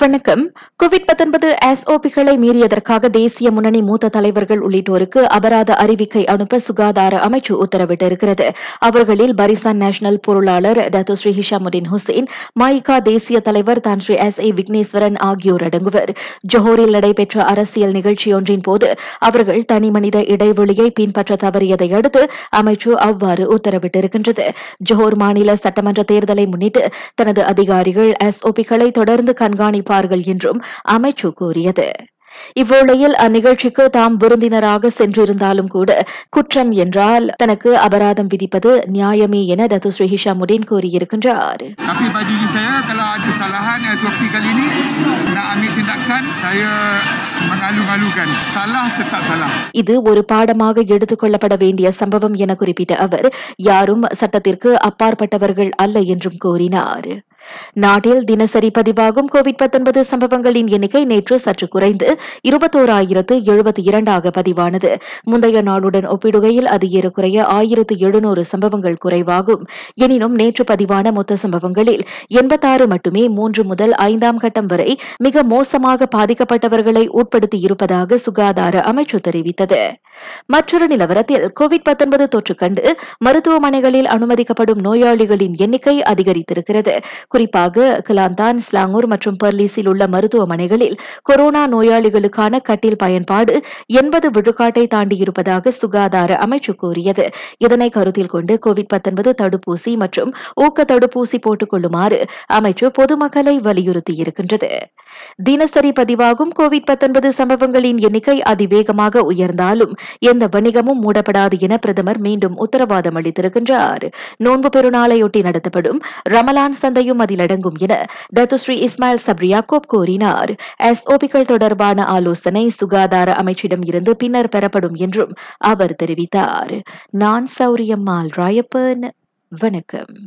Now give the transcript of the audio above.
வணக்கம். கோவிட் எஸ்ஓபிகளை மீறியதற்காக தேசிய முன்னணி மூத்த தலைவர்கள் உள்ளிட்டோருக்கு அபராத அறிவிக்கை அனுப்ப சுகாதார அமைச்சு உத்தரவிட்டிருக்கிறது. அவர்களில் பரிசான் நேஷனல் பொருளாளர் டத்து ஸ்ரீ ஹிஷாமுடின் ஹுசேன் மாயிகா தேசிய தலைவர் தான் ஸ்ரீ எஸ் ஏ விக்னேஸ்வரன் ஆகியோர் அடங்குவர். ஜோஹரில் நடைபெற்ற அரசியல் நிகழ்ச்சியொன்றின் போது அவர்கள் தனிமனித இடைவெளியை பின்பற்ற தவறியதை அடுத்து அமைச்சு அவ்வாறு உத்தரவிட்டிருக்கின்றது. ஜோஹர் மாநில சட்டமன்ற தேர்தலை முன்னிட்டு தனது அதிகாரிகள் எஸ்ஓபிகளை தொடர்ந்து கண்காணிப்பார்கள் என்றும் அமைச்சு கூறியது. இவ்வேளையில் அந்நிகழ்ச்சிக்கு தாம் விருந்தினராக சென்றிருந்தாலும் கூட குற்றம் என்றால் தனக்கு அபராதம் விதிப்பது நியாயமே என டத்து ஸ்ரீ ஹிஷாமுடீன் கூறியிருக்கின்றார். இது ஒரு பாடமாக எடுத்துக் கொள்ளப்பட வேண்டிய சம்பவம் என குறிப்பிட்ட அவர் யாரும் சட்டத்திற்கு அப்பாற்பட்டவர்கள் அல்ல என்றும் கூறினார். நாட்டில் தினசரி பதிவாகும் கோவிட் சம்பவங்களின் எண்ணிக்கை நேற்று சற்று குறைந்து இருபத்தோராயிரத்து எழுபத்தி இரண்டாக பதிவானது. முந்தைய நாளுடன் ஒப்பிடுகையில் அது ஏறக்குறைய ஆயிரத்து எழுநூறு சம்பவங்கள் குறைவாகும். எனினும் நேற்று பதிவான மொத்த சம்பவங்களில் எண்பத்தாறு மட்டுமே மூன்று முதல் ஐந்தாம் கட்டம் வரை மிக மோசமாக பாதிக்கப்பட்டவர்களை உட்படுத்தியிருப்பதாக சுகாதார அமைச்சு தெரிவித்தது. மற்றொரு நிலவரத்தில் கோவிட் தொற்று கண்டு மருத்துவமனைகளில் அனுமதிக்கப்படும் நோயாளிகளின் எண்ணிக்கை அதிகரித்திருக்கிறது. குறிப்பாக கிலாந்தான் ஸ்லாங்கூர் மற்றும் பர்லீஸில் உள்ள மருத்துவமனைகளில் கொரோனா நோயாளிகளுக்கான கட்டில் பயன்பாடு எண்பது விழுக்காட்டை தாண்டியிருப்பதாக சுகாதார அமைச்சு கூறியது. இதனை கருத்தில் கொண்டு கோவிட் தடுப்பூசி மற்றும் ஊக்க தடுப்பூசி போட்டுக் கொள்ளுமாறு அமைச்சு பொதுமக்களை வலியுறுத்தியிருக்கின்றது. தினசரி பதிவாகும் கோவிட் சம்பவங்களின் எண்ணிக்கை அதிவேகமாக உயர்ந்தாலும் எந்த வணிகமும் மூடப்படாது என பிரதமர் மீண்டும் உத்தரவாதம் அளித்திருக்கின்றார். நோன்பு பெருநாளையொட்டி நடத்தப்படும் ரமலான் சந்தையும் அதில் அடங்கும் என தத்துஸ்ரீ இஸ்மாயில் சப்ரியாக்கோப் கூறினார். எஸ்ஓபிக்கள் தொடர்பான ஆலோசனை சுகாதார அமைச்சிடம் இருந்து பின்னர் பெறப்படும் என்றும் அவர் தெரிவித்தார். நான் சௌரியம்மாள் ராயப்பன். வணக்கம்.